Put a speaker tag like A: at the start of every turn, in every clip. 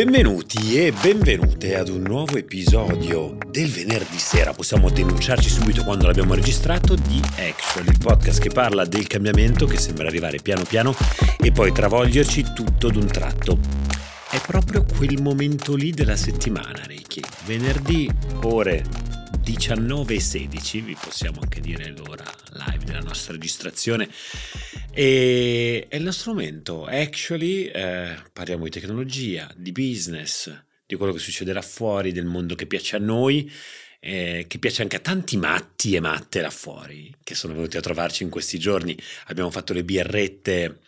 A: Benvenuti e benvenute ad un nuovo episodio del venerdì sera, possiamo denunciarci subito quando l'abbiamo registrato, di Action, il podcast che parla del cambiamento che sembra arrivare piano piano e poi travolgerci tutto d'un tratto. È proprio quel momento lì della settimana, Ricky. Venerdì, ore 19.16, vi possiamo anche dire l'ora live della nostra registrazione. E è il nostro momento. Actually, eh, parliamo di tecnologia, di business, di quello che succederà fuori, del mondo che piace a noi. Eh, che piace anche a tanti matti e matte là fuori che sono venuti a trovarci in questi giorni. Abbiamo fatto le birrette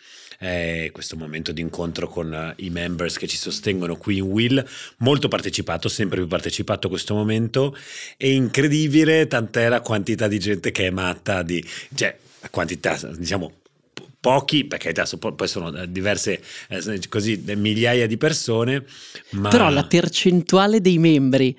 A: eh, questo momento di incontro con uh, i members che ci sostengono qui in Will, molto partecipato, sempre più partecipato a questo momento, è incredibile tant'è la quantità di gente che è matta di, cioè, la quantità, diciamo, pochi, perché adesso poi sono eh, diverse, eh, così, migliaia di persone. Ma...
B: Però la percentuale dei membri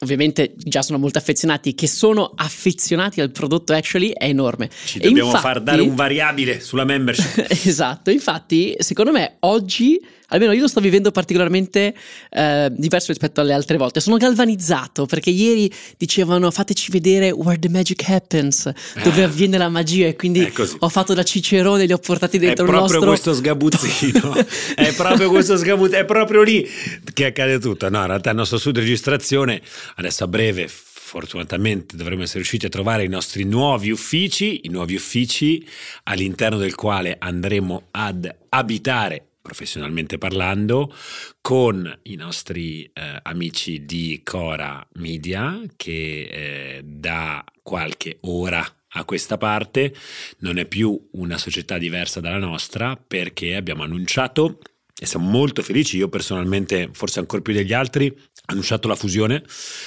B: ovviamente già sono molto affezionati, che sono affezionati al prodotto actually è enorme.
A: Ci dobbiamo infatti, far dare un variabile sulla membership.
B: esatto, infatti secondo me oggi almeno io lo sto vivendo particolarmente eh, diverso rispetto alle altre volte. Sono galvanizzato perché ieri dicevano fateci vedere where the magic happens, dove ah, avviene la magia e quindi ho fatto da cicerone, li ho portati dentro
A: il
B: nostro...
A: È proprio questo sgabuzzino, è proprio questo sgabuzzino, è proprio lì che accade tutto. No, in realtà il nostro studio di registrazione adesso a breve fortunatamente dovremo essere riusciti a trovare i nostri nuovi uffici, i nuovi uffici all'interno del quale andremo ad abitare professionalmente parlando, con i nostri eh, amici di Cora Media che eh, da qualche ora a questa parte non è più una società diversa dalla nostra perché abbiamo annunciato e siamo molto felici, io personalmente forse ancora più degli altri, annunciato la fusione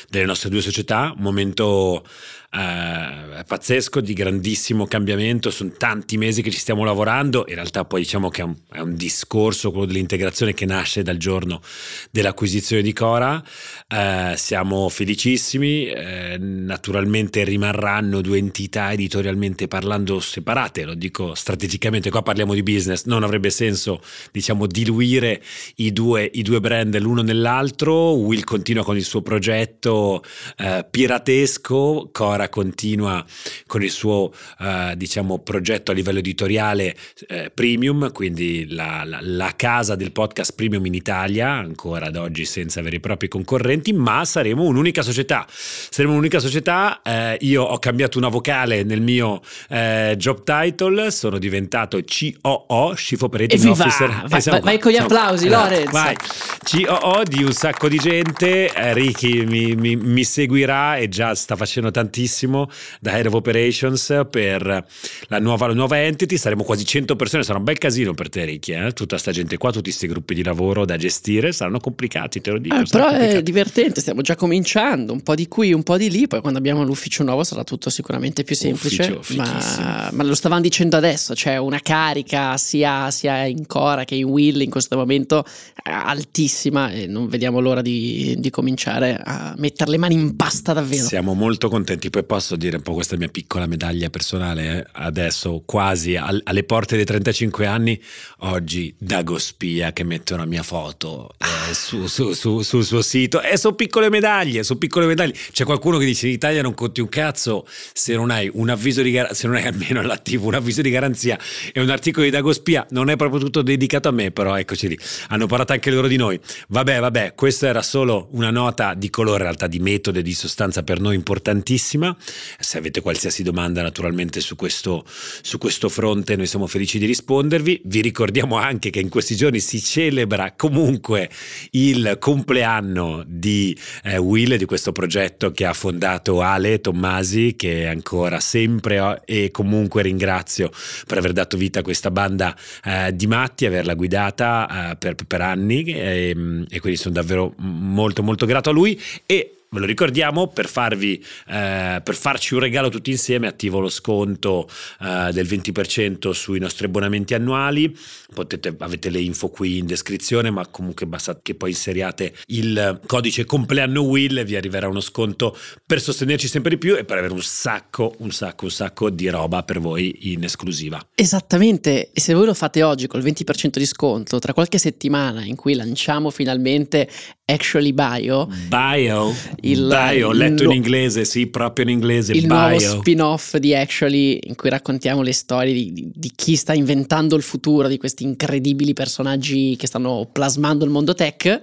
A: delle nostre due società, un momento eh, pazzesco, di grandissimo cambiamento, sono tanti mesi che ci stiamo lavorando, in realtà poi diciamo che è un, è un discorso, quello dell'integrazione che nasce dal giorno dell'acquisizione di Cora, eh, siamo felicissimi, eh, naturalmente rimarranno due entità editorialmente parlando separate, lo dico strategicamente, qua parliamo di business, non avrebbe senso diciamo diluire i due, i due brand l'uno nell'altro, Will continua con il suo progetto eh, piratesco, Cora continua con il suo eh, diciamo, progetto a livello editoriale eh, premium, quindi la, la, la, casa del podcast premium in Italia, ancora ad oggi senza veri e propri concorrenti, ma saremo un'unica società. Saremo un'unica società, eh, io ho cambiato una vocale nel mio eh, job title, sono diventato COO, Chief Operating! Officer.
B: Vai, vai, vai con gli applausi, no, Lorenz.
A: Vai, COO di un sacco di gente, eh, Ricky mi, mi, mi seguirà e già sta facendo tantissimo da Head of Operations per la nuova, la nuova entity, saremo quasi 100 persone, sarà un bel casino per te Ricky, eh? tutta sta gente qua, tutti questi gruppi di lavoro da gestire, saranno complicati, te lo dico.
B: Eh, però è divertente, stiamo già cominciando, un po' di qui, un po' di lì, poi quando abbiamo l'ufficio nuovo sarà tutto sicuramente più semplice, ma, ma, lo stavamo dicendo adesso, c'è una carica sia, sia, in Cora che in Will in questo momento eh, altissima e non vediamo l'ora di, di cominciare a mettere le mani in pasta davvero.
A: Siamo molto contenti poi posso dire un po' questa mia piccola medaglia personale, eh? adesso quasi al, alle porte dei 35 anni, oggi Dago Spia che mette una mia foto eh, su, su, su, sul suo sito e sono piccole medaglie, sono piccole medaglie. C'è qualcuno che dice in Italia non conti un cazzo se non hai un avviso di garanzia, se non hai almeno all'attivo un avviso di garanzia e un articolo di Dago Spia, non è proprio tutto dedicato a me, però eccoci lì, hanno parlato anche loro di noi. Vabbè, vabbè, questa era solo una nota di colore, in realtà di metodo e di sostanza per noi importantissima se avete qualsiasi domanda naturalmente su questo, su questo fronte noi siamo felici di rispondervi. Vi ricordiamo anche che in questi giorni si celebra comunque il compleanno di eh, Will, di questo progetto che ha fondato Ale Tommasi, che ancora sempre e comunque ringrazio per aver dato vita a questa banda eh, di matti, averla guidata eh, per, per, anni e, e quindi sono davvero molto molto grato a lui e Ve lo ricordiamo, per, farvi, eh, per farci un regalo tutti insieme attivo lo sconto eh, del 20% sui nostri abbonamenti annuali, Potete, avete le info qui in descrizione ma comunque basta che poi inseriate il codice compleanno Will e vi arriverà uno sconto per sostenerci sempre di più e per avere un sacco, un sacco, un sacco di roba per voi in esclusiva.
B: Esattamente, e se voi lo fate oggi col 20% di sconto, tra qualche settimana in cui lanciamo finalmente Actually Bio.
A: Bio. Il, bio, letto in inglese, sì, proprio in inglese.
B: Il
A: bio.
B: nuovo spin-off di Actually in cui raccontiamo le storie di, di, chi sta inventando il futuro, di questi incredibili personaggi che stanno plasmando il mondo tech.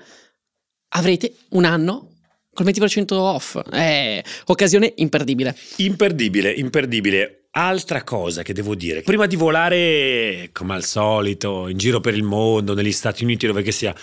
B: Avrete un anno col 20% off. È occasione imperdibile.
A: Imperdibile, imperdibile. Altra cosa che devo dire, prima di volare come al solito in giro per il mondo, negli Stati Uniti, dove che sia,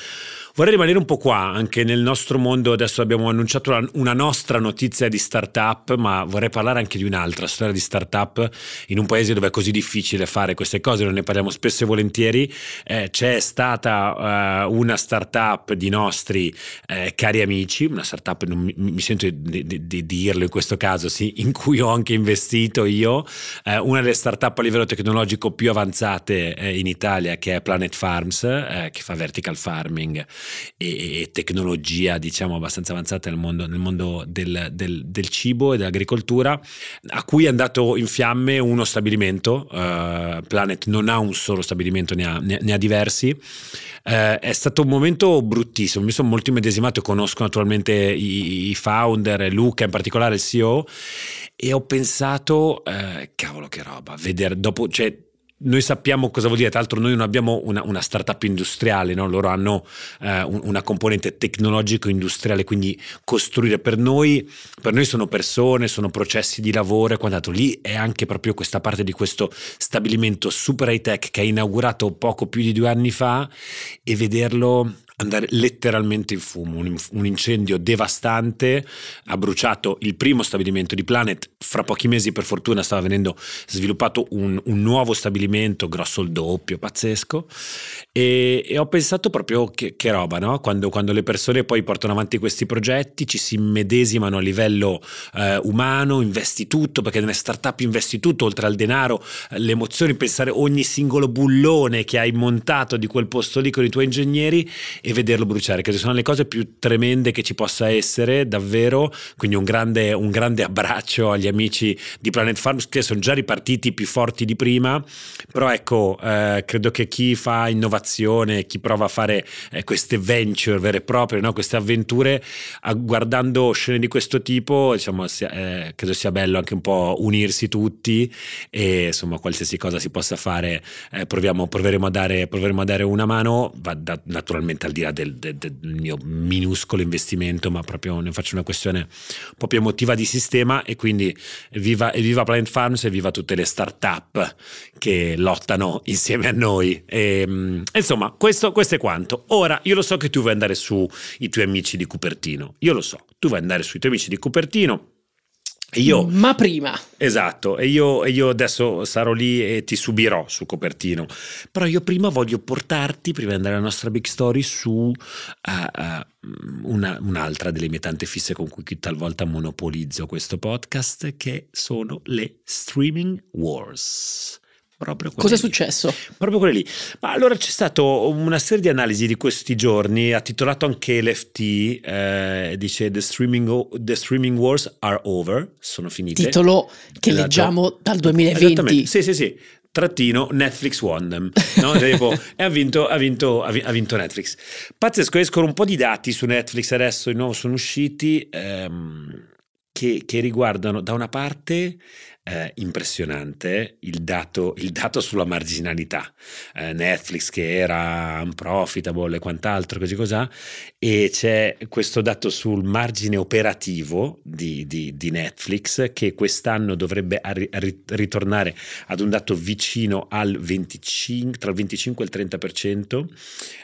A: Vorrei rimanere un po' qua, anche nel nostro mondo, adesso abbiamo annunciato una nostra notizia di startup, ma vorrei parlare anche di un'altra storia di startup in un paese dove è così difficile fare queste cose, non ne parliamo spesso e volentieri. Eh, c'è stata uh, una startup di nostri eh, cari amici, una startup, non mi, mi sento di, di, di, dirlo in questo caso, sì, in cui ho anche investito io, eh, una delle startup a livello tecnologico più avanzate eh, in Italia che è Planet Farms, eh, che fa vertical farming e, e tecnologia diciamo abbastanza avanzata nel mondo, nel mondo del, del, del, cibo e dell'agricoltura a cui è andato in fiamme uno stabilimento uh, Planet non ha un solo stabilimento ne ha, ne, ne ha diversi. Uh, è stato un momento bruttissimo mi sono molto immedesimato conosco naturalmente i, i founder Luca in particolare il CEO e ho pensato uh, cavolo che roba vedere dopo cioè noi sappiamo cosa vuol dire, tra l'altro noi non abbiamo una, una startup industriale, no? loro hanno eh, una componente tecnologico-industriale, quindi costruire per noi, per noi sono persone, sono processi di lavoro e quant'altro. Lì è anche proprio questa parte di questo stabilimento super high tech che è inaugurato poco più di due anni fa e vederlo andare letteralmente in fumo, un, un, incendio devastante, ha bruciato il primo stabilimento di Planet, fra pochi mesi per fortuna stava venendo sviluppato un, un nuovo stabilimento, grosso il doppio, pazzesco, e, e ho pensato proprio che, che roba, no? quando, quando, le persone poi portano avanti questi progetti, ci si immedesimano a livello eh, umano, investi tutto, perché nelle startup investi tutto, oltre al denaro, le emozioni, pensare ogni singolo bullone che hai montato di quel posto lì con i tuoi ingegneri e vederlo bruciare, che sono le cose più tremende che ci possa essere, davvero. Quindi un grande, un grande abbraccio agli amici di Planet Farms che sono già ripartiti più forti di prima, però ecco, eh, credo che chi fa innovazione chi prova a fare eh, queste venture vere e proprie, no? queste avventure, a, guardando scene di questo tipo, diciamo, sia, eh, credo sia bello anche un po' unirsi tutti e insomma qualsiasi cosa si possa fare, eh, proviamo, proveremo, a dare, proveremo a dare una mano, va da, naturalmente al di là del, del, del, mio minuscolo investimento, ma proprio ne faccio una questione più emotiva di sistema e quindi viva, viva Plant Farms e viva tutte le start-up che lottano insieme a noi. E, mm, Insomma, questo, questo, è quanto. Ora, io lo so che tu vuoi andare sui tuoi amici di Cupertino. Io lo so, tu vuoi andare sui tuoi amici di Cupertino. Io,
B: Ma prima.
A: Esatto, e io, e io, adesso sarò lì e ti subirò su Copertino. Però io prima voglio portarti, prima di andare alla nostra big story, su uh, uh, una, un'altra delle mie tante fisse con cui talvolta monopolizzo questo podcast, che sono le streaming wars.
B: Proprio Cosa è successo?
A: Proprio quelle lì. Ma allora c'è stata una serie di analisi di questi giorni, ha titolato anche l'FT, eh, dice the streaming, the streaming, Wars are over, sono finite.
B: Titolo che esatto. leggiamo dal 2020.
A: Sì, sì, sì trattino Netflix won them no? tipo, e ha vinto, ha, vinto, ha vinto, Netflix pazzesco escono un po' di dati su Netflix adesso di nuovo sono usciti ehm, che, che, riguardano da una parte eh, impressionante il dato, il dato, sulla marginalità. Eh, Netflix che era unprofitable e quant'altro, così cos'ha, e c'è questo dato sul margine operativo di, di, di Netflix che quest'anno dovrebbe arri- ritornare ad un dato vicino al 25, tra il 25 e il 30%.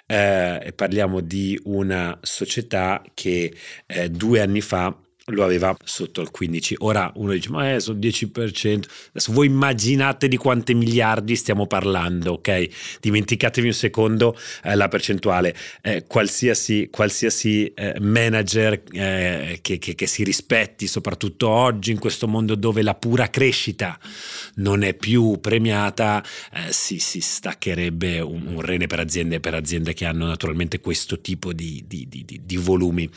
A: Eh, parliamo di una società che eh, due anni fa lo aveva sotto il 15%. Ora uno dice, ma è sul 10%. Adesso voi immaginate di quante miliardi stiamo parlando, ok? Dimenticatevi un secondo eh, la percentuale. Eh, qualsiasi, qualsiasi eh, manager eh, che, che, che, si rispetti, soprattutto oggi in questo mondo dove la pura crescita non è più premiata, eh, si, si, staccherebbe un, un, rene per aziende, per aziende che hanno naturalmente questo tipo di, di, di, di volumi.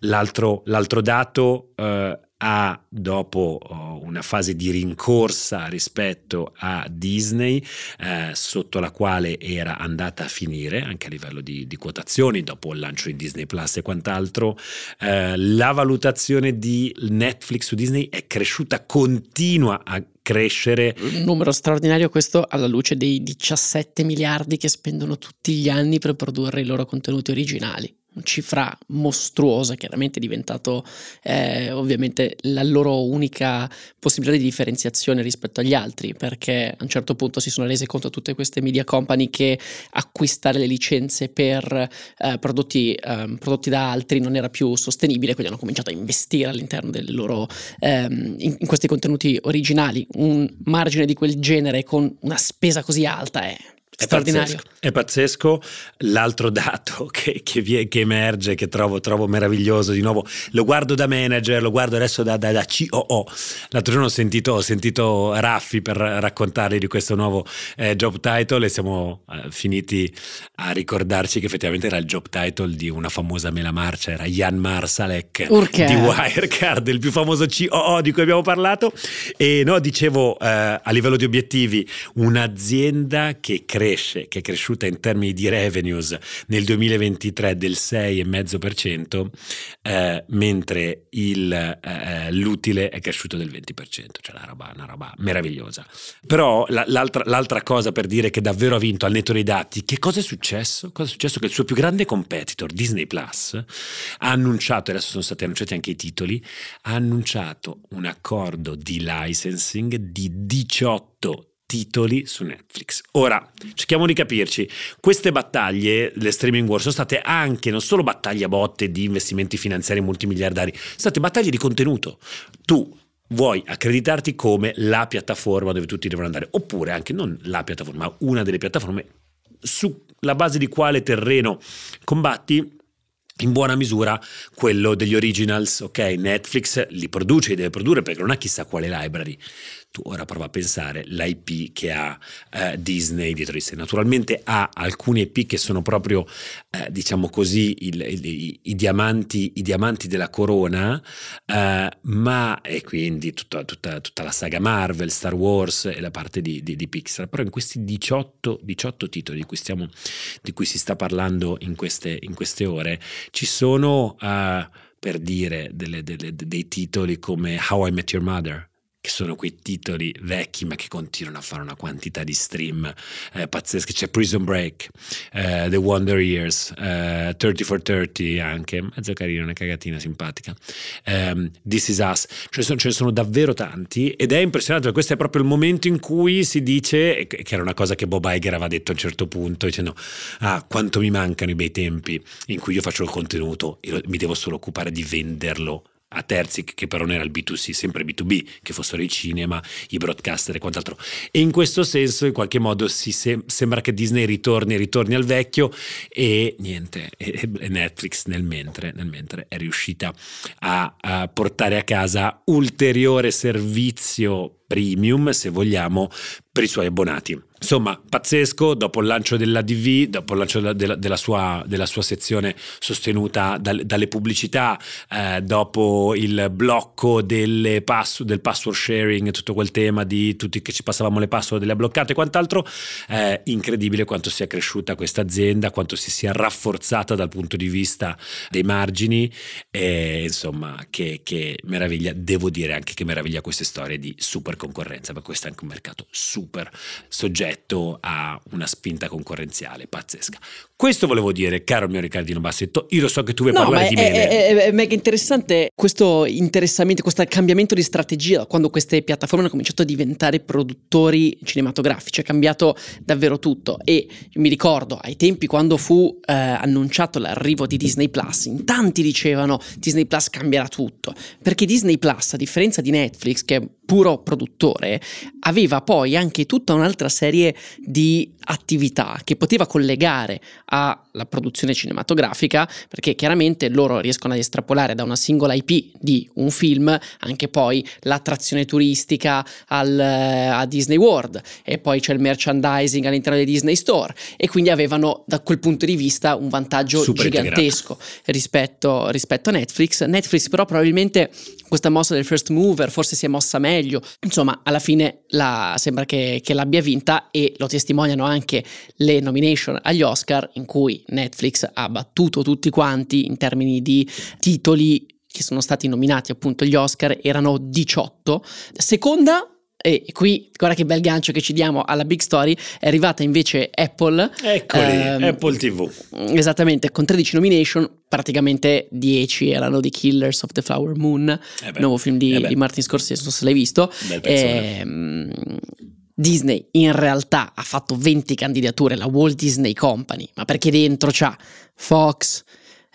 A: L'altro, l'altro dato eh, ha dopo oh, una fase di rincorsa rispetto a Disney eh, sotto la quale era andata a finire anche a livello di, di quotazioni dopo il lancio di Disney Plus e quant'altro eh, la valutazione di Netflix su Disney è cresciuta continua a crescere.
B: Un numero straordinario questo alla luce dei 17 miliardi che spendono tutti gli anni per produrre i loro contenuti originali cifra mostruosa, chiaramente è diventato eh, ovviamente la loro unica possibilità di differenziazione rispetto agli altri, perché a un certo punto si sono rese conto tutte queste media company che acquistare le licenze per eh, prodotti, eh, prodotti, da altri non era più sostenibile, quindi hanno cominciato a investire all'interno del loro, ehm, in, in questi contenuti originali. Un margine di quel genere con una spesa così alta è è straordinario.
A: Pazzesco, è pazzesco. L'altro dato che, che, che emerge, che trovo, trovo, meraviglioso, di nuovo lo guardo da manager, lo guardo adesso da, da, da COO. L'altro giorno ho sentito, ho sentito, Raffi per raccontargli di questo nuovo eh, job title e siamo eh, finiti a ricordarci che effettivamente era il job title di una famosa mela marcia, era Jan Marsalek
B: Urca.
A: di Wirecard, il più famoso COO di cui abbiamo parlato. E no, dicevo, eh, a livello di obiettivi, un'azienda che crea cresce, che è cresciuta in termini di revenues nel 2023 del 6,5%, eh, mentre il, eh, l'utile è cresciuto del 20%, cioè una roba, una roba meravigliosa. Però la, l'altra, l'altra, cosa per dire che davvero ha vinto al netto dei dati, che cosa è successo? Cosa è successo? Che il suo più grande competitor, Disney Plus, ha annunciato, adesso sono stati annunciati anche i titoli, ha annunciato un accordo di licensing di 18 titoli su Netflix. Ora, cerchiamo di capirci, queste battaglie, le streaming war, sono state anche non solo battaglie a botte di investimenti finanziari multimiliardari, sono state battaglie di contenuto. Tu vuoi accreditarti come la piattaforma dove tutti devono andare, oppure anche non la piattaforma, ma una delle piattaforme sulla base di quale terreno combatti in buona misura quello degli originals, ok? Netflix li produce e deve produrre perché non ha chissà quale library tu ora prova a pensare l'IP che ha eh, Disney dietro di sé. Naturalmente ha alcune IP che sono proprio, eh, diciamo così, il, il, i, i, diamanti, i, diamanti, della corona, eh, ma e quindi tutta, tutta, tutta, la saga Marvel, Star Wars e la parte di, di, di Pixar. Però in questi 18, 18 titoli di cui, stiamo, di cui, si sta parlando in queste, in queste ore, ci sono... Uh, per dire delle, delle, dei titoli come How I Met Your Mother, che sono quei titoli vecchi ma che continuano a fare una quantità di stream eh, pazzeschi. C'è Prison Break, eh, The Wonder Years, eh, 30 for 30 anche, mezzo carino, una cagatina simpatica. Um, This Is Us, ce ne, sono, ce ne, sono, davvero tanti ed è impressionante perché questo è proprio il momento in cui si dice, che era una cosa che Bob Iger aveva detto a un certo punto, dicendo ah quanto mi mancano i bei tempi in cui io faccio il contenuto e mi devo solo occupare di venderlo a terzi che però non era il B2C, sempre B2B, che fossero i cinema, i broadcaster e quant'altro. E in questo senso, in qualche modo, si se- sembra che Disney ritorni, ritorni al vecchio e niente, e Netflix nel mentre, nel mentre è riuscita a, a portare a casa ulteriore servizio premium, se vogliamo, per i suoi abbonati. Insomma, pazzesco, dopo il lancio dell'ADV, dopo il lancio della, della, sua, della sua, sezione sostenuta dal, dalle pubblicità, eh, dopo il blocco pass, del password sharing, tutto quel tema di tutti che ci passavamo le password, delle bloccate e quant'altro, eh, incredibile quanto sia cresciuta questa azienda, quanto si sia rafforzata dal punto di vista dei margini e insomma, che, che meraviglia, devo dire anche che meraviglia queste storie di super concorrenza, ma questo è anche un mercato super soggetto a una spinta concorrenziale pazzesca. Questo volevo dire, caro mio Riccardino Bassetto, io lo so che tu vuoi no, parlare di me.
B: È, è, è, mega interessante questo interessamento, questo cambiamento di strategia quando queste piattaforme hanno cominciato a diventare produttori cinematografici, è cambiato davvero tutto e mi ricordo ai tempi quando fu eh, annunciato l'arrivo di Disney Plus, in tanti dicevano Disney Plus cambierà tutto, perché Disney Plus, a differenza di Netflix che è puro produttore, aveva poi anche tutta un'altra serie di attività che poteva collegare alla produzione cinematografica, perché chiaramente loro riescono ad estrapolare da una singola IP di un film anche poi l'attrazione turistica al, a Disney World e poi c'è il merchandising all'interno dei Disney Store e quindi avevano da quel punto di vista un vantaggio Super gigantesco rispetto, rispetto a Netflix. Netflix però probabilmente questa mossa del first mover forse si è mossa meglio, insomma alla fine la, sembra che, che l'abbia vinta e lo testimoniano anche le nomination agli Oscar in cui Netflix ha battuto tutti quanti in termini di titoli che sono stati nominati appunto agli Oscar erano 18. Seconda e qui, guarda che bel gancio che ci diamo alla big story, è arrivata invece Apple.
A: Eccoli, ehm, Apple TV.
B: Esattamente, con 13 nomination, praticamente 10 erano di Killers of the Flower Moon, eh beh, nuovo film di, eh di, Martin Scorsese, non so se l'hai visto.
A: Bel ehm,
B: Disney in realtà ha fatto 20 candidature, la Walt Disney Company, ma perché dentro c'ha Fox,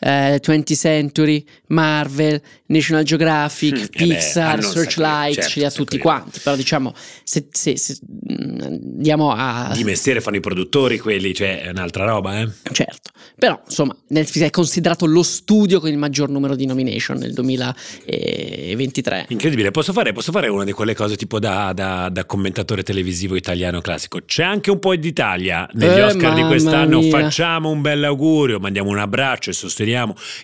B: eh, 20th Century, Marvel, National Geographic, mm, Pixar, beh, Searchlight, certo, ce li ha tutti quanti. Però diciamo, se, se, se, mm, andiamo a...
A: Di mestiere fanno i produttori quelli, cioè è un'altra roba, eh?
B: Certo. Però, insomma, Netflix è considerato lo studio con il maggior numero di nomination nel 2023.
A: Incredibile. Posso fare, posso fare una di quelle cose tipo da, da, da, commentatore televisivo italiano classico. C'è anche un po' d'Italia negli eh, Oscar di quest'anno. Mia. Facciamo un bel augurio, mandiamo un abbraccio e sosteniamo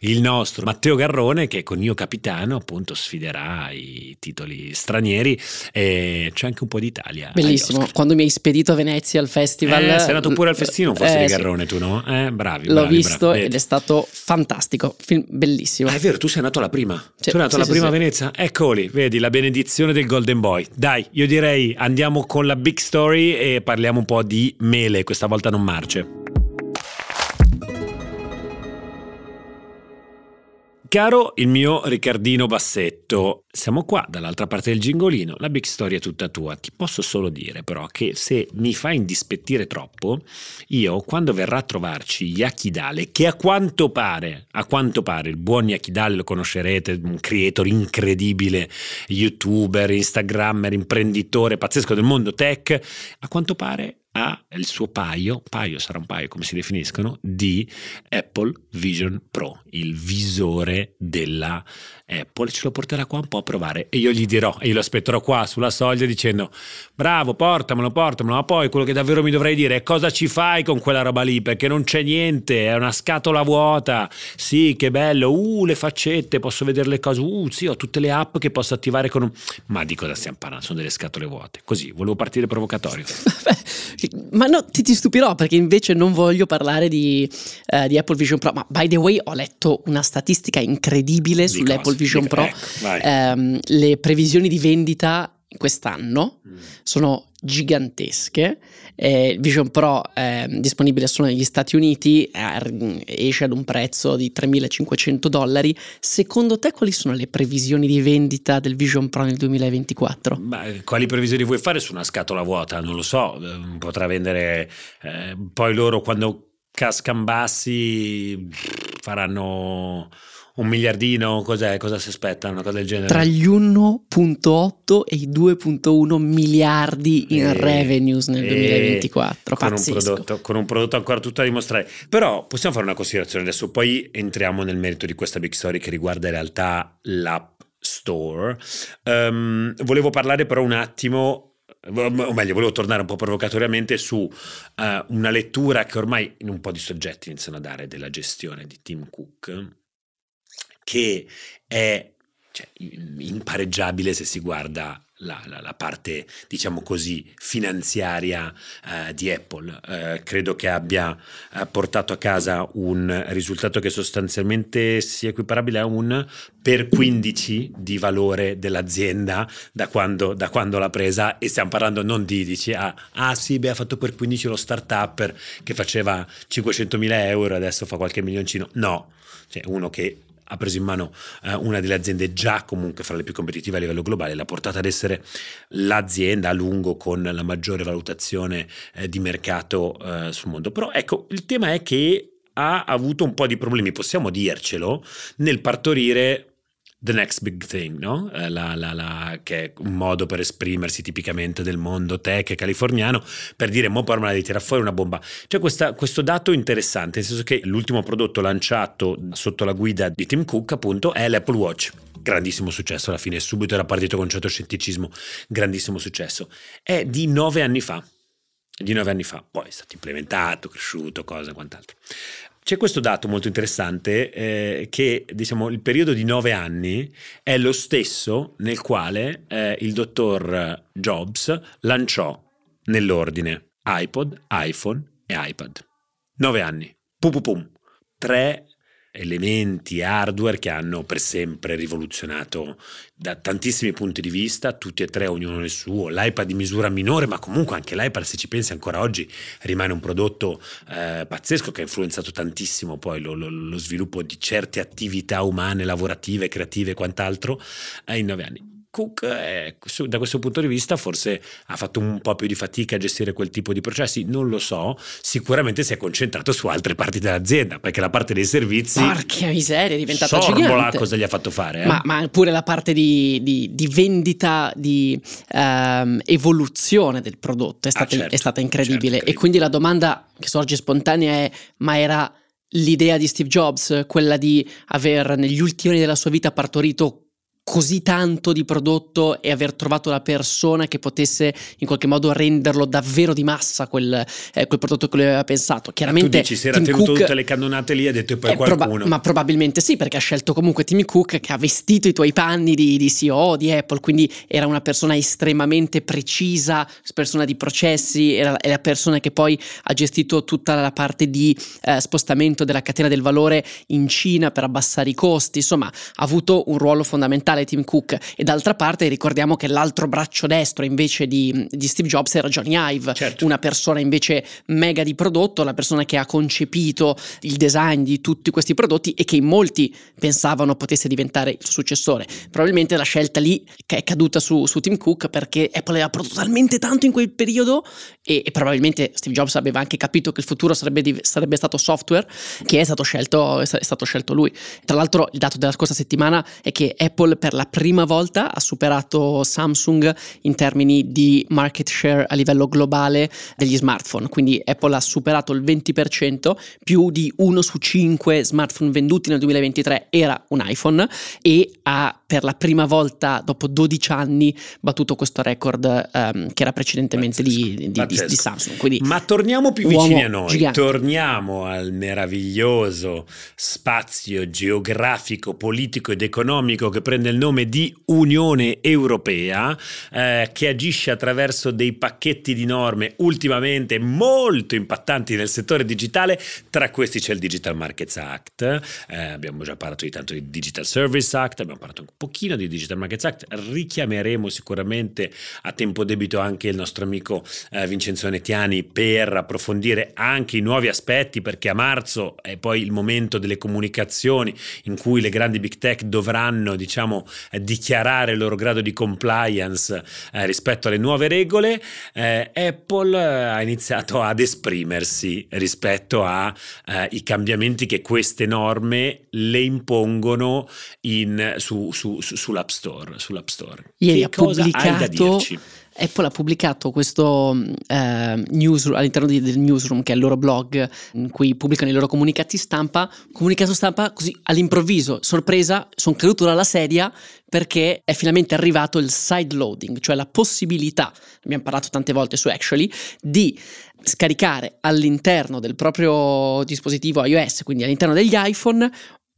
A: il nostro Matteo Garrone che con Io Capitano appunto sfiderà i titoli stranieri e c'è anche un po' d'Italia.
B: Bellissimo. Quando mi hai spedito a Venezia al festival...
A: Eh, sei andato pure al festino forse eh, di Garrone sì. tu no? Eh, bravi
B: l'ho visto bravi. ed è stato fantastico, film bellissimo.
A: Ah, è vero, tu sei andato alla prima. Sì, tu sei andato sì, alla prima a Venezia? Eccoli, vedi la benedizione del Golden Boy. Dai, io direi andiamo con la big story e parliamo un po' di mele, questa volta non marce. Caro il mio Riccardino Bassetto, siamo qua dall'altra parte del gingolino, la big story è tutta tua. Ti posso solo dire però che se mi fai indispettire troppo, io quando verrà a trovarci Yakidale, che a quanto pare, a quanto pare il buon Yakidale lo conoscerete, un creator incredibile, youtuber, instagrammer, imprenditore pazzesco del mondo tech, a quanto pare ha il suo paio, paio sarà un paio come si definiscono, di Apple Vision Pro, il visore della Apple, ce lo porterà qua un po' a provare e io gli dirò, e io lo aspetterò qua sulla soglia dicendo bravo portamelo, portamelo, ma poi quello che davvero mi dovrei dire è cosa ci fai con quella roba lì, perché non c'è niente, è una scatola vuota, sì che bello, uh le faccette, posso vedere le cose, uh sì ho tutte le app che posso attivare con un... ma di cosa stiamo parlando, sono delle scatole vuote, così, volevo partire provocatorio.
B: Ma no, ti, ti, stupirò perché invece non voglio parlare di, uh, di, Apple Vision Pro. Ma by the way, ho letto una statistica incredibile di sull'Apple cosa? Vision di, Pro. Ecco, um, le previsioni di vendita quest'anno mm. sono gigantesche. Eh, Vision Pro è disponibile solo negli Stati Uniti, esce ad un prezzo di 3.500 dollari. Secondo te quali sono le previsioni di vendita del Vision Pro nel 2024?
A: Beh, quali previsioni vuoi fare su una scatola vuota? Non lo so, eh, potrà vendere eh, poi loro quando cascano bassi faranno un miliardino, cos'è? Cosa si aspetta? Una cosa del genere?
B: Tra gli 1.8 e i 2.1 miliardi in e, revenues nel 2024. Con un,
A: prodotto, con un, prodotto, ancora tutto da dimostrare. Però possiamo fare una considerazione adesso, poi entriamo nel merito di questa big story che riguarda in realtà l'app store. Um, volevo parlare però un attimo o meglio, volevo tornare un po' provocatoriamente su uh, una lettura che ormai in un po' di soggetti iniziano a dare della gestione di Tim Cook, che è cioè, impareggiabile se si guarda la, la, la, parte, diciamo così, finanziaria eh, di Apple. Eh, credo che abbia eh, portato a casa un risultato che sostanzialmente sia equiparabile a un per 15 di valore dell'azienda da quando, da quando l'ha presa e stiamo parlando non di dici ah, ah sì beh ha fatto per 15 lo start-up che faceva 500 mila euro adesso fa qualche milioncino no cioè uno che ha preso in mano eh, una delle aziende già comunque fra le più competitive a livello globale, l'ha portata ad essere l'azienda a lungo con la maggiore valutazione eh, di mercato eh, sul mondo. Però ecco, il tema è che ha avuto un po' di problemi, possiamo dircelo, nel partorire the next big thing, no? Eh, la, la, la, che è un modo per esprimersi tipicamente del mondo tech californiano, per dire, mo parla di tirare fuori una bomba. C'è questa, questo dato interessante, nel senso che l'ultimo prodotto lanciato sotto la guida di Tim Cook, appunto, è l'Apple Watch. Grandissimo successo alla fine, subito era partito con un certo scetticismo, grandissimo successo. È di nove anni fa, di nove anni fa, poi è stato implementato, cresciuto, cosa e quant'altro. C'è questo dato molto interessante eh, che diciamo il periodo di nove anni è lo stesso nel quale eh, il dottor Jobs lanciò nell'ordine iPod, iPhone e iPad. Nove anni. Pum pum pum. Tre elementi hardware che hanno per sempre rivoluzionato da tantissimi punti di vista, tutti e tre, ognuno nel suo. L'iPad di misura minore, ma comunque anche l'iPad, se ci pensi ancora oggi, rimane un prodotto eh, pazzesco che ha influenzato tantissimo poi lo, lo, lo, sviluppo di certe attività umane, lavorative, creative e quant'altro eh, in nove anni. Cook è, da questo punto di vista forse ha fatto un po' più di fatica a gestire quel tipo di processi, non lo so, sicuramente si è concentrato su altre parti dell'azienda, perché la parte dei servizi...
B: Porca miseria, è diventata
A: sorbola
B: gigante.
A: cosa gli ha fatto fare. Eh?
B: Ma, ma, pure la parte di, di, di vendita, di um, evoluzione del prodotto è stata, ah, certo, è stata incredibile. Certo, e quindi la domanda che sorge spontanea è, ma era l'idea di Steve Jobs, quella di aver negli ultimi anni della sua vita partorito così tanto di prodotto e aver trovato la persona che potesse in qualche modo renderlo davvero di massa quel, eh, quel prodotto che lui aveva pensato. Chiaramente
A: tu dici, si era Tim tenuto Cook, tutte le cannonate lì e ha detto poi eh, qualcuno. Proba-
B: ma probabilmente sì, perché ha scelto comunque Tim Cook che ha vestito i tuoi panni di, di CEO di Apple, quindi era una persona estremamente precisa, persona di processi, era, la persona che poi ha gestito tutta la parte di eh, spostamento della catena del valore in Cina per abbassare i costi, insomma ha avuto un ruolo fondamentale fondamentale Tim Cook e d'altra parte ricordiamo che l'altro braccio destro invece di, di Steve Jobs era Johnny Ive, certo. una persona invece mega di prodotto, la persona che ha concepito il design di tutti questi prodotti e che in molti pensavano potesse diventare il suo successore. Probabilmente la scelta lì è caduta su, su Tim Cook perché Apple aveva prodotto talmente tanto in quel periodo e, e, probabilmente Steve Jobs aveva anche capito che il futuro sarebbe, di, sarebbe stato software che è stato, scelto, è stato scelto lui. Tra l'altro il dato della scorsa settimana è che Apple per per la prima volta ha superato Samsung in termini di market share a livello globale degli smartphone, quindi Apple ha superato il 20%, più di uno su cinque smartphone venduti nel 2023 era un iPhone e ha per la prima volta dopo 12 anni battuto questo record um, che era precedentemente di, di, di, di, Samsung. Quindi,
A: Ma torniamo più vicini a noi, gigante. torniamo al meraviglioso spazio geografico, politico ed economico che prende il nome di Unione Europea, eh, che agisce attraverso dei pacchetti di norme ultimamente molto impattanti nel settore digitale. Tra questi c'è il Digital Markets Act, eh, abbiamo già parlato di tanto di Digital Service Act, abbiamo parlato un pochino di Digital Markets Act, richiameremo sicuramente a tempo debito anche il nostro amico eh, Vincenzo Netiani per approfondire anche i nuovi aspetti, perché a marzo è poi il momento delle comunicazioni in cui le grandi big tech dovranno, diciamo, eh, dichiarare il loro grado di compliance eh, rispetto alle nuove regole, eh, Apple eh, ha iniziato ad esprimersi rispetto ai eh, cambiamenti che queste norme le impongono in, su, su, su, sull'App Store. Sull'App Store.
B: Ieri che ha pubblicato Apple ha pubblicato questo eh, newsroom, all'interno di, del newsroom, che è il loro blog, in cui pubblicano i loro comunicati stampa, comunicato stampa così all'improvviso, sorpresa, sono caduto dalla sedia perché è finalmente arrivato il side loading, cioè la possibilità, abbiamo parlato tante volte su Actually, di scaricare all'interno del proprio dispositivo iOS, quindi all'interno degli iPhone,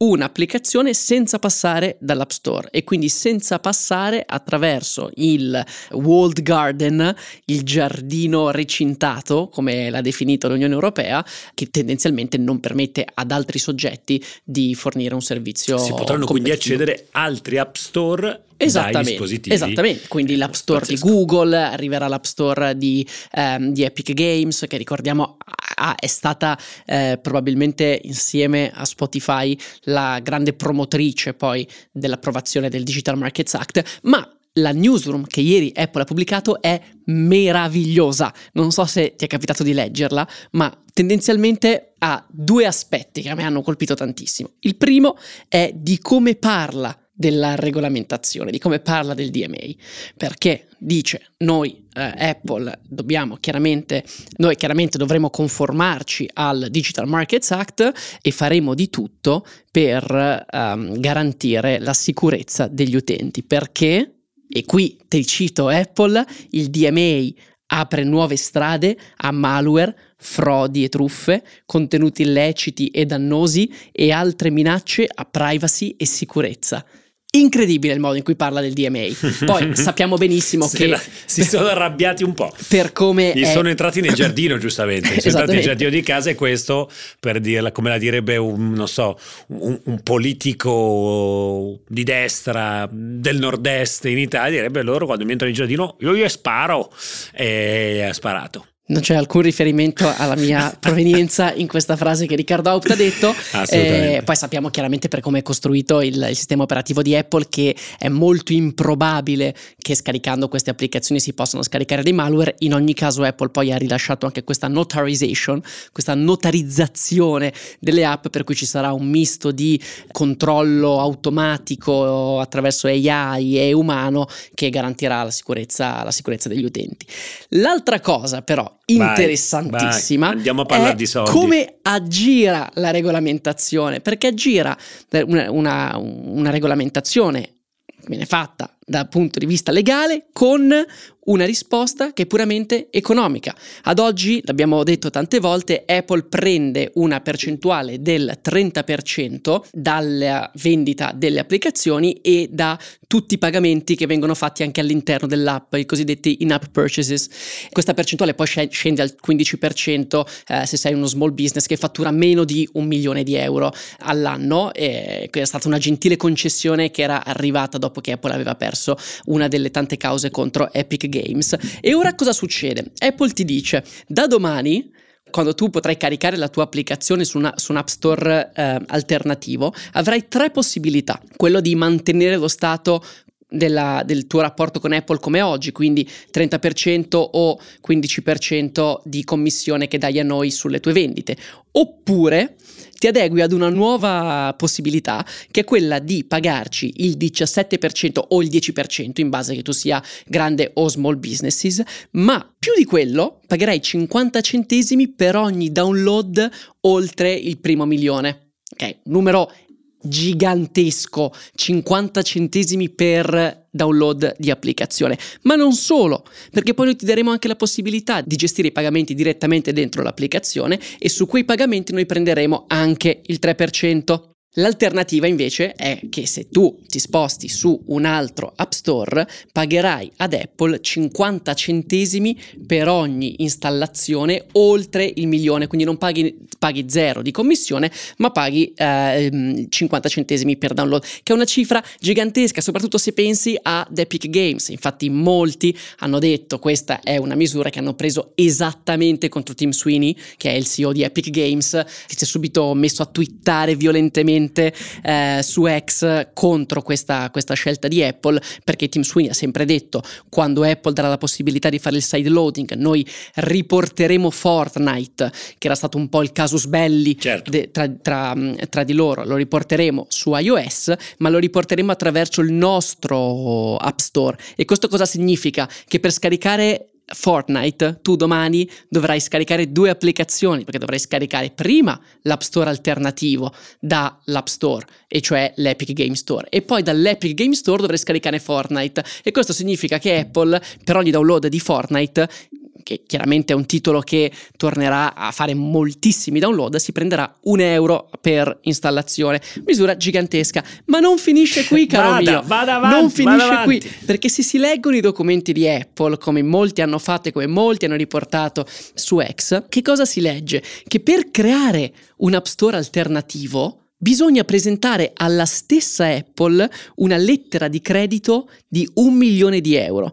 B: un'applicazione senza passare dall'App Store e quindi senza passare attraverso il walled garden, il giardino recintato, come l'ha definito l'Unione Europea, che tendenzialmente non permette ad altri soggetti di fornire un servizio.
A: Si potranno quindi accedere altri App Store
B: Esattamente, esattamente, quindi l'App Store Pazzesco. di Google, arriverà l'App Store di, ehm, di, Epic Games, che ricordiamo ah, è stata eh, probabilmente insieme a Spotify la grande promotrice poi dell'approvazione del Digital Markets Act, ma la newsroom che ieri Apple ha pubblicato è meravigliosa. Non so se ti è capitato di leggerla, ma tendenzialmente ha due aspetti che a me hanno colpito tantissimo. Il primo è di come parla della regolamentazione, di come parla del DMA, perché dice noi eh, Apple dobbiamo chiaramente, noi chiaramente dovremo conformarci al Digital Markets Act e faremo di tutto per um, garantire la sicurezza degli utenti, perché, e qui ti cito Apple, il DMA apre nuove strade a malware, frodi e truffe, contenuti illeciti e dannosi e altre minacce a privacy e sicurezza incredibile il modo in cui parla del DMA. Poi sappiamo benissimo che
A: si sono arrabbiati un po'.
B: Per come
A: Gli è... sono entrati nel giardino, giustamente. sono entrati nel giardino di casa e questo per dirla come la direbbe un non so, un, un, politico di destra del nord-est in Italia direbbe loro quando mi entrano in giardino io gli sparo e ha sparato
B: non c'è alcun riferimento alla mia provenienza in questa frase che Riccardo Haupt ha detto. Eh, poi sappiamo chiaramente per come è costruito il, il, sistema operativo di Apple che è molto improbabile che scaricando queste applicazioni si possano scaricare dei malware. In ogni caso Apple poi ha rilasciato anche questa notarization, questa notarizzazione delle app per cui ci sarà un misto di controllo automatico attraverso AI e umano che garantirà la sicurezza, la sicurezza degli utenti. L'altra cosa però interessantissima.
A: Vai, andiamo a parlare di soldi.
B: Come aggira la regolamentazione? Perché aggira una, una, una regolamentazione viene fatta dal punto di vista legale con una risposta che è puramente economica. Ad oggi, l'abbiamo detto tante volte, Apple prende una percentuale del 30% dalla vendita delle applicazioni e da tutti i pagamenti che vengono fatti anche all'interno dell'app, i cosiddetti in-app purchases. Questa percentuale poi scende al 15% eh, se sei uno small business che fattura meno di un milione di euro all'anno. E è stata una gentile concessione che era arrivata dopo che Apple aveva perso una delle tante cause contro Epic Games. E ora cosa succede? Apple ti dice, da domani quando tu potrai caricare la tua applicazione su, una, su un app store eh, alternativo, avrai tre possibilità. Quello di mantenere lo stato della, del tuo rapporto con Apple come oggi, quindi 30% o 15% di commissione che dai a noi sulle tue vendite. Oppure ti adegui ad una nuova possibilità che è quella di pagarci il 17% o il 10% in base che tu sia grande o small businesses, ma più di quello pagherai 50 centesimi per ogni download oltre il primo milione. Ok, numero gigantesco, 50 centesimi per download di applicazione. Ma non solo, perché poi noi ti daremo anche la possibilità di gestire i pagamenti direttamente dentro l'applicazione e su quei pagamenti noi prenderemo anche il 3%. L'alternativa invece è che se tu ti sposti su un altro App Store pagherai ad Apple 50 centesimi per ogni installazione oltre il milione, quindi non paghi, paghi zero di commissione ma paghi eh, 50 centesimi per download, che è una cifra gigantesca, soprattutto se pensi ad Epic Games. Infatti molti hanno detto questa è una misura che hanno preso esattamente contro Tim Sweeney, che è il CEO di Epic Games, che si è subito messo a twittare violentemente fortemente eh, su X contro questa, questa, scelta di Apple perché Tim Sweeney ha sempre detto quando Apple darà la possibilità di fare il side loading noi riporteremo Fortnite che era stato un po' il casus belli
A: certo.
B: de, tra, tra, tra di loro lo riporteremo su iOS ma lo riporteremo attraverso il nostro App Store e questo cosa significa? Che per scaricare Fortnite, tu domani dovrai scaricare due applicazioni, perché dovrai scaricare prima l'App Store alternativo dall'App Store, e cioè l'Epic Game Store, e poi dall'Epic Game Store dovrai scaricare Fortnite. E questo significa che Apple, per ogni download di Fortnite, che chiaramente è un titolo che tornerà a fare moltissimi download, si prenderà un euro per installazione. Misura gigantesca, ma non finisce qui, caro
A: vada,
B: mio.
A: Vada avanti,
B: non finisce
A: vada
B: qui, perché se si leggono i documenti di Apple, come molti hanno fatto e come molti hanno riportato su X, che cosa si legge? Che per creare un App Store alternativo bisogna presentare alla stessa Apple una lettera di credito di un milione di euro.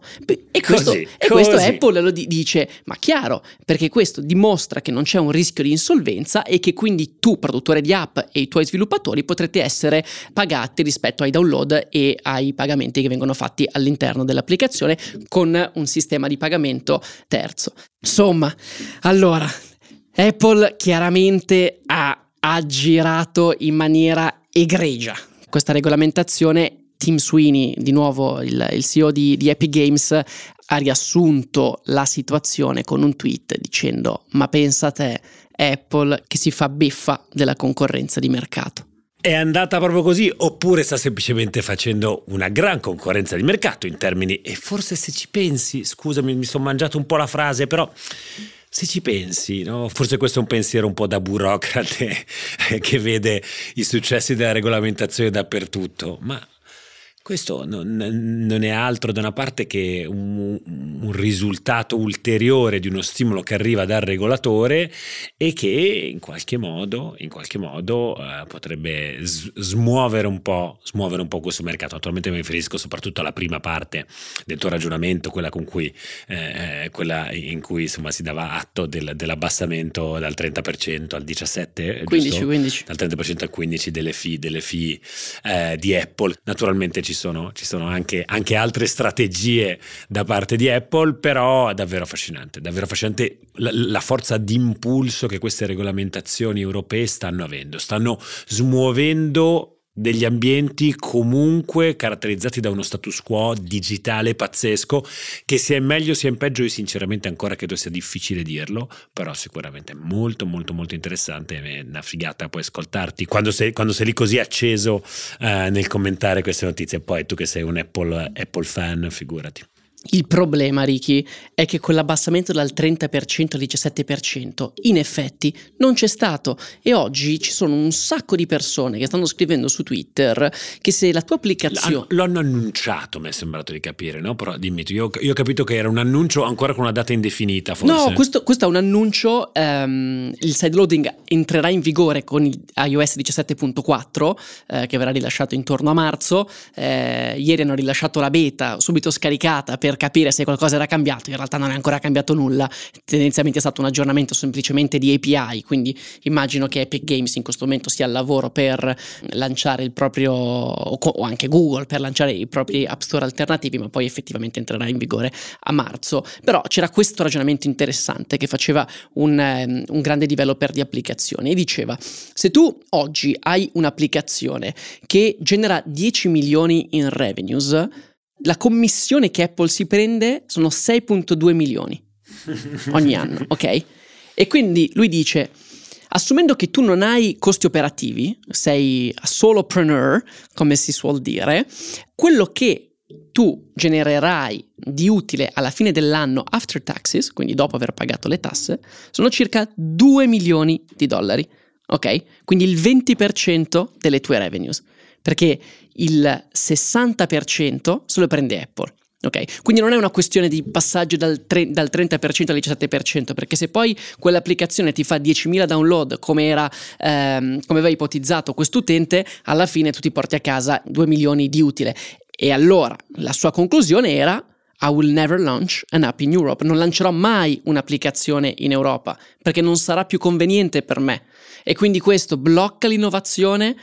B: E questo, così, e questo Apple lo dice, ma chiaro, perché questo dimostra che non c'è un rischio di insolvenza e che quindi tu, produttore di app e i tuoi sviluppatori, potrete essere pagati rispetto ai download e ai pagamenti che vengono fatti all'interno dell'applicazione con un sistema di pagamento terzo. Insomma, allora, Apple chiaramente ha ha girato in maniera egregia questa regolamentazione. Tim Sweeney, di nuovo il, il CEO di, di Epic Games, ha riassunto la situazione con un tweet dicendo: Ma pensa a te, Apple che si fa beffa della concorrenza di mercato.
A: È andata proprio così oppure sta semplicemente facendo una gran concorrenza di mercato in termini e forse se ci pensi, scusami mi sono mangiato un po' la frase, però se ci pensi, no? forse questo è un pensiero un po' da burocrate che vede i successi della regolamentazione dappertutto, ma questo non, non, è altro da una parte che un, un, risultato ulteriore di uno stimolo che arriva dal regolatore e che in qualche modo, in qualche modo eh, potrebbe smuovere un, smuovere un, po', questo mercato. Naturalmente mi riferisco soprattutto alla prima parte del tuo ragionamento, quella, cui, eh, eh quella in cui insomma, si dava atto del, dell'abbassamento dal 30% al 17%,
B: 15, 15.
A: dal 30% al 15% delle fee, delle fee eh, di Apple. Naturalmente ci sono, ci sono anche, anche, altre strategie da parte di Apple, però è davvero affascinante, davvero affascinante la, la forza d'impulso che queste regolamentazioni europee stanno avendo, stanno smuovendo degli ambienti comunque caratterizzati da uno status quo digitale pazzesco che sia in meglio sia in peggio io sinceramente ancora credo sia difficile dirlo però sicuramente molto molto molto interessante è una figata poi ascoltarti quando sei, quando sei lì così acceso eh, nel commentare queste notizie. Poi tu che sei un Apple, Apple fan figurati
B: il problema, Ricky, è che quell'abbassamento dal 30% al 17% in effetti non c'è stato e oggi ci sono un sacco di persone che stanno scrivendo su Twitter che se la tua applicazione...
A: Lo hanno annunciato, mi è sembrato di capire, no? Però dimmi io, io, ho capito che era un annuncio ancora con una data indefinita, forse.
B: No, questo, questo è un annuncio, um, il sideloading entrerà in vigore con iOS 17.4 eh, che verrà rilasciato intorno a marzo, eh, ieri hanno rilasciato la beta subito scaricata per per capire se qualcosa era cambiato, in realtà non è ancora cambiato nulla, tendenzialmente è stato un aggiornamento semplicemente di API, quindi immagino che Epic Games in questo momento sia al lavoro per lanciare il proprio, o anche Google per lanciare i propri App Store alternativi, ma poi effettivamente entrerà in vigore a marzo. Però c'era questo ragionamento interessante che faceva un, um, un grande developer di applicazioni e diceva, se tu oggi hai un'applicazione che genera 10 milioni in revenues, la commissione che Apple si prende sono 6.2 milioni ogni anno, ok? E quindi lui dice, assumendo che tu non hai costi operativi, sei solopreneur, come si suol dire, quello che tu genererai di utile alla fine dell'anno after taxes, quindi dopo aver pagato le tasse, sono circa 2 milioni di dollari, ok? Quindi il 20% delle tue revenues perché il 60% se lo prende Apple. Ok, quindi non è una questione di passaggio dal, tre, dal 30% al 17%, perché se poi quell'applicazione ti fa 10.000 download come era, ehm, come aveva ipotizzato quest'utente, alla fine tu ti porti a casa 2 milioni di utile. E allora la sua conclusione era I will never launch an app in Europe. Non lancerò mai un'applicazione in Europa perché non sarà più conveniente per me. E quindi questo blocca l'innovazione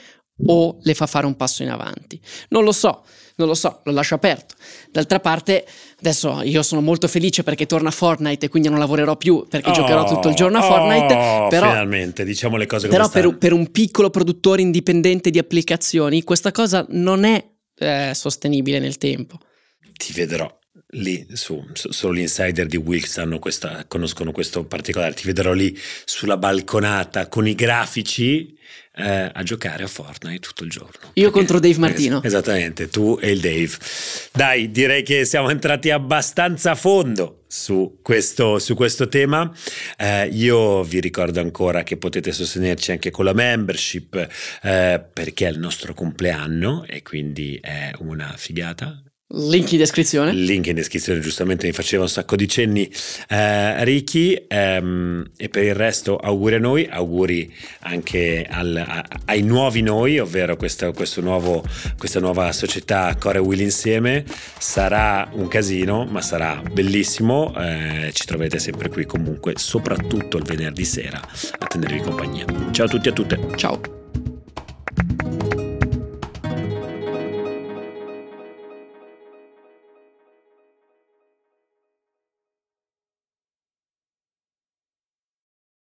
B: o le fa fare un passo in avanti. Non lo so, non lo so, lo lascio aperto. D'altra parte, adesso io sono molto felice perché torna Fortnite e quindi non lavorerò più perché oh, giocherò tutto il giorno a Fortnite. Oh, però,
A: finalmente, diciamo le cose
B: come
A: Però
B: per, per, un piccolo produttore indipendente di applicazioni, questa cosa non è eh, sostenibile nel tempo.
A: Ti vedrò lì su, su, solo gli insider di Wilks questa, conoscono questo particolare ti vedrò lì sulla balconata con i grafici eh, a giocare a Fortnite tutto il giorno.
B: Io Perché, contro Dave Martino.
A: Es- esattamente, tu e il Dave. Dai, direi che siamo entrati abbastanza a fondo su questo, su questo tema. Eh, io vi ricordo ancora che potete sostenerci anche con la membership eh, perché è il nostro compleanno e quindi è una figata.
B: Link in descrizione.
A: Link in descrizione, giustamente mi faceva un sacco di cenni eh, Ricky. Ehm, e per il resto, auguri a noi, auguri anche al, a, ai nuovi noi, ovvero questo nuovo, questa nuova società Core Will insieme. Sarà un casino, ma sarà bellissimo. Eh, ci troverete sempre qui, comunque, soprattutto il venerdì sera a tenervi compagnia. Ciao a tutti e a tutte.
B: Ciao.